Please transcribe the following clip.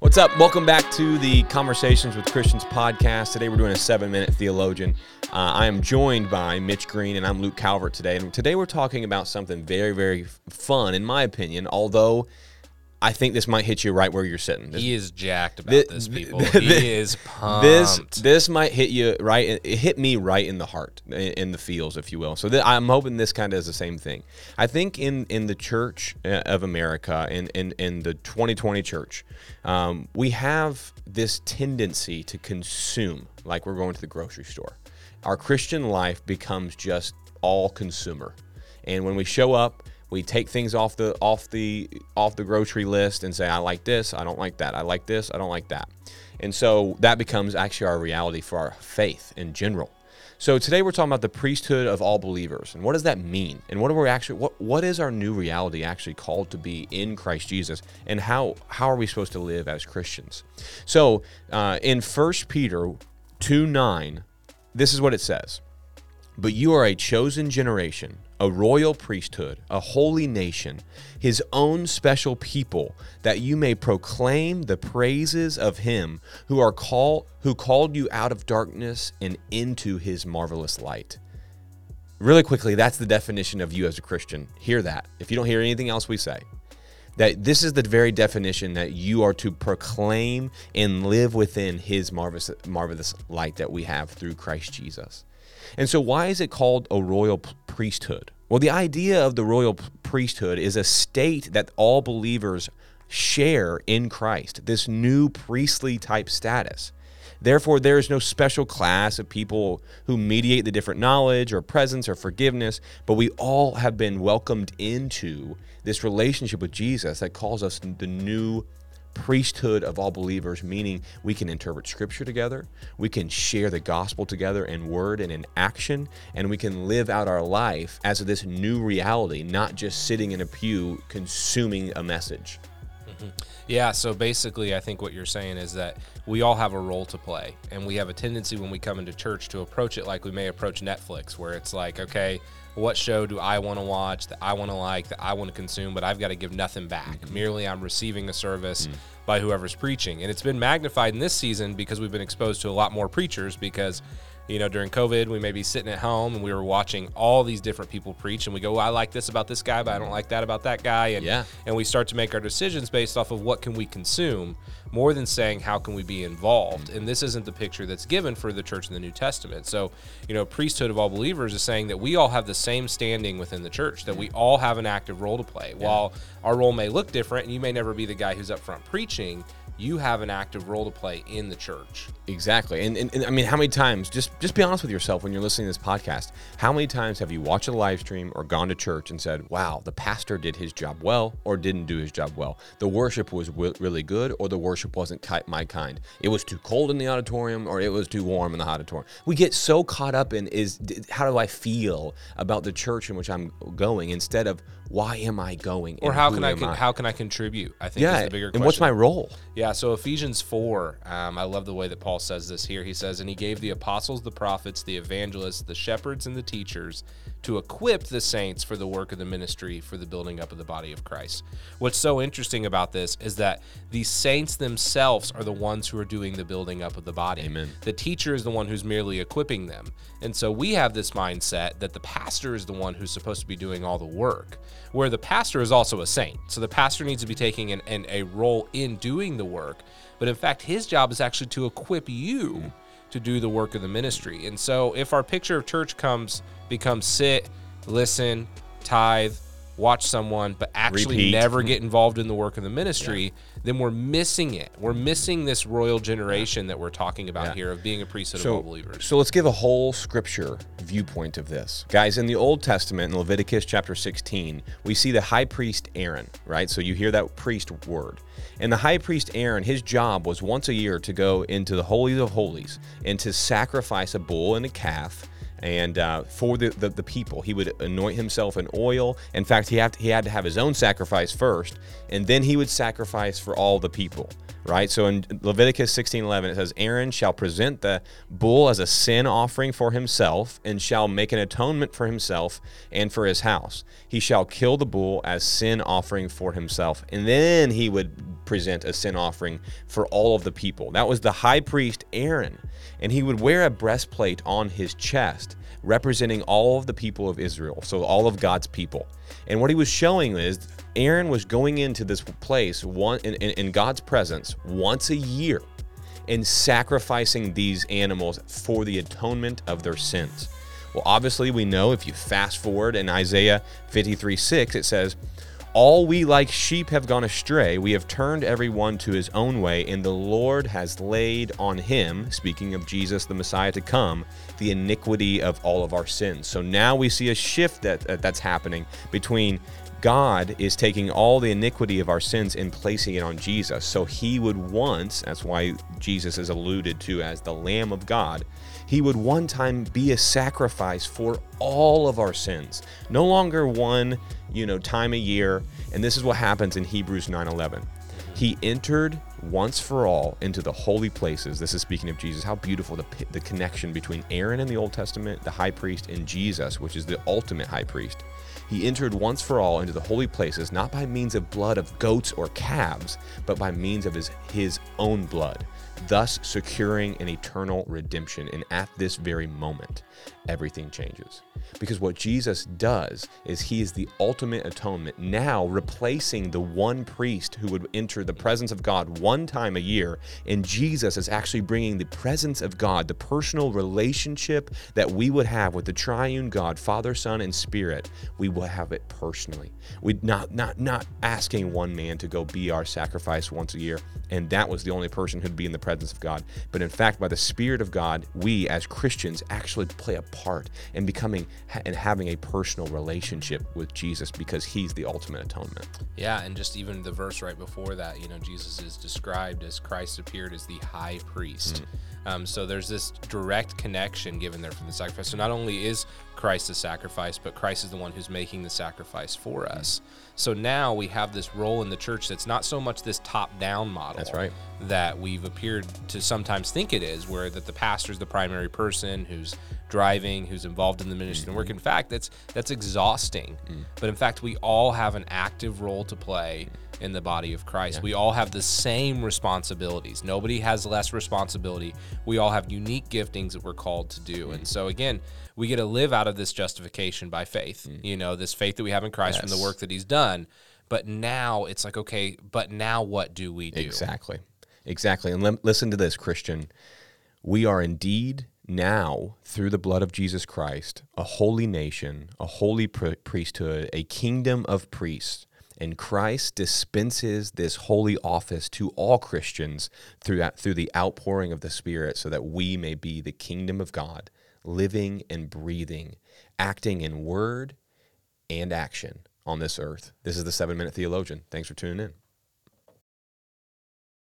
What's up? Welcome back to the Conversations with Christians podcast. Today we're doing a seven minute theologian. Uh, I am joined by Mitch Green and I'm Luke Calvert today. And today we're talking about something very, very fun, in my opinion, although I think this might hit you right where you're sitting. This, He is jacked about Thi- this, people. thi- he is pumped. this this might hit you right. It hit me right in the heart, in, in the feels, if you will. So th- I'm hoping this kind of is the same thing. I think in in the Church uh, of America, in in, in the 2020 church, um, we have this tendency to consume like we're going to the grocery store. Our Christian life becomes just all consumer, and when we show up we take things off the off the off the grocery list and say i like this i don't like that i like this i don't like that. And so that becomes actually our reality for our faith in general. So today we're talking about the priesthood of all believers and what does that mean? And what are we actually what what is our new reality actually called to be in christ jesus? And how how are we supposed to live as christians? So uh, in 1 peter 2 9 this is what it says. But you are a chosen generation, a royal priesthood, a holy nation, his own special people, that you may proclaim the praises of him who are call, who called you out of darkness and into his marvelous light. Really quickly, that's the definition of you as a Christian. Hear that. If you don't hear anything else we say, that this is the very definition that you are to proclaim and live within his marvelous marvelous light that we have through Christ Jesus. And so why is it called a royal priesthood? Well, the idea of the royal priesthood is a state that all believers share in Christ, this new priestly type status. Therefore, there is no special class of people who mediate the different knowledge or presence or forgiveness, but we all have been welcomed into this relationship with Jesus that calls us the new priesthood of all believers, meaning we can interpret scripture together, we can share the gospel together in word and in action, and we can live out our life as this new reality, not just sitting in a pew consuming a message. Mm-hmm. Yeah, so basically, I think what you're saying is that we all have a role to play, and we have a tendency when we come into church to approach it like we may approach Netflix, where it's like, okay, what show do I want to watch that I want to like, that I want to consume, but I've got to give nothing back. Mm-hmm. Merely I'm receiving a service mm. by whoever's preaching. And it's been magnified in this season because we've been exposed to a lot more preachers because you know, during COVID, we may be sitting at home and we were watching all these different people preach, and we go, well, "I like this about this guy, but I don't like that about that guy," and Yeah. and we start to make our decisions based off of what can we consume, more than saying how can we be involved. Mm-hmm. And this isn't the picture that's given for the church in the New Testament. So, you know, priesthood of all believers is saying that we all have the same standing within the church, that we all have an active role to play. While our role may look different, and you may never be the guy who's up front preaching, you have an active role to play in the church. Exactly. And, and, and I mean, how many times, just just be honest with yourself when you're listening to this podcast, how many times have you watched a live stream or gone to church and said, wow, the pastor did his job well or didn't do his job well? The worship was w- really good or the worship wasn't ki- my kind. It was too cold in the auditorium or it was too warm in the auditorium. We get so caught up in is d- how do I feel about the church in which I'm going instead of why am I going? Or how can I, con- how can I contribute? I think yeah, is the bigger question. and what's my role? Yeah, so Ephesians 4, um, I love the way that Paul says this here. He says, And he gave the apostles, the prophets, the evangelists, the shepherds, and the teachers to equip the saints for the work of the ministry for the building up of the body of Christ. What's so interesting about this is that the saints themselves are the ones who are doing the building up of the body. Amen. The teacher is the one who's merely equipping them. And so we have this mindset that the pastor is the one who's supposed to be doing all the work, where the pastor is also a saint. So the pastor needs to be taking an, an, a role in doing the work. But in fact, his job is actually to equip you to do the work of the ministry. And so if our picture of church comes becomes sit, listen, tithe, watch someone, but actually Repeat. never mm-hmm. get involved in the work of the ministry, then we're missing it. We're missing this royal generation that we're talking about Yeah. here of being a priesthood of all believers. So let's give a whole scripture viewpoint of this. Guys, in the Old Testament, in Leviticus chapter 16, we see the high priest Aaron, right? So you hear that priest word. And the high priest Aaron, his job was once a year to go into the Holies of Holies and to sacrifice a bull and a calf and uh, for the, the, the people he would anoint himself in oil in fact he had, he had to have his own sacrifice first and then he would sacrifice for all the people right? So in Leviticus 16:11 it says Aaron shall present the bull as a sin offering for himself and shall make an atonement for himself and for his house. He shall kill the bull as sin offering for himself and then he would present a sin offering for all of the people. That was the high priest Aaron and he would wear a breastplate on his chest representing all of the people of Israel, so all of God's people. And what he was showing is Aaron was going into this place one in, in, in God's presence once a year and sacrificing these animals for the atonement of their sins. Well, obviously, we know if you fast forward in Isaiah 53 6, it says, all we like sheep have gone astray. We have turned everyone to his own way, and the Lord has laid on him, speaking of Jesus, the Messiah to come, the iniquity of all of our sins. So now we see a shift that, that's happening between God is taking all the iniquity of our sins and placing it on Jesus. So he would once, that's why Jesus is alluded to as the Lamb of God, he would one time be a sacrifice for all of our sins. No longer one, you know, time a year. And this is what happens in Hebrews 9:11. He entered once for all into the holy places. This is speaking of Jesus. How beautiful the, the connection between Aaron in the Old Testament, the high priest, and Jesus, which is the ultimate high priest. He entered once for all into the holy places, not by means of blood of goats or calves, but by means of his, his own blood, thus securing an eternal redemption. And at this very moment, everything changes. Because what Jesus does is he is the ultimate atonement, now replacing the one priest who would enter the presence of God one time a year. And Jesus is actually bringing the presence of God, the personal relationship that we would have with the triune God, Father, Son, and Spirit. We will have it personally. We not not not asking one man to go be our sacrifice once a year, and that was the only person who'd be in the presence of God. But in fact, by the Spirit of God, we as Christians actually play a part in becoming and having a personal relationship with Jesus because he's the ultimate atonement. Yeah, and just even the verse right before that, you know, Jesus is described as Christ appeared as the high priest. Mm. Um, so there's this direct connection given there from the sacrifice. So not only is Christ the sacrifice, but Christ is the one who's making the sacrifice for mm. us. So now we have this role in the church that's not so much this top-down model. That's right. That we've appeared to sometimes think it is, where that the pastor's the primary person who's driving, who's involved in the ministry and work. Mm-hmm. In fact, that's that's exhausting. Mm. But in fact, we all have an active role to play in the body of Christ. Yeah. We all have the same responsibilities. Nobody has less responsibility. We all have unique giftings that we're called to do. Mm. And so again, we get to live out of this justification by faith. Mm. You know, this faith that we have in Christ yes. from the work that he's done. But now it's like, okay, but now what do we do? Exactly. Exactly. And le- listen to this, Christian. We are indeed now, through the blood of Jesus Christ, a holy nation, a holy priesthood, a kingdom of priests. And Christ dispenses this holy office to all Christians through, through the outpouring of the Spirit so that we may be the kingdom of God, living and breathing, acting in word and action on this earth. This is the seven minute theologian. Thanks for tuning in.